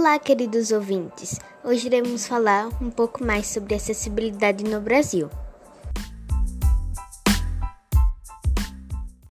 Olá, queridos ouvintes! Hoje iremos falar um pouco mais sobre acessibilidade no Brasil.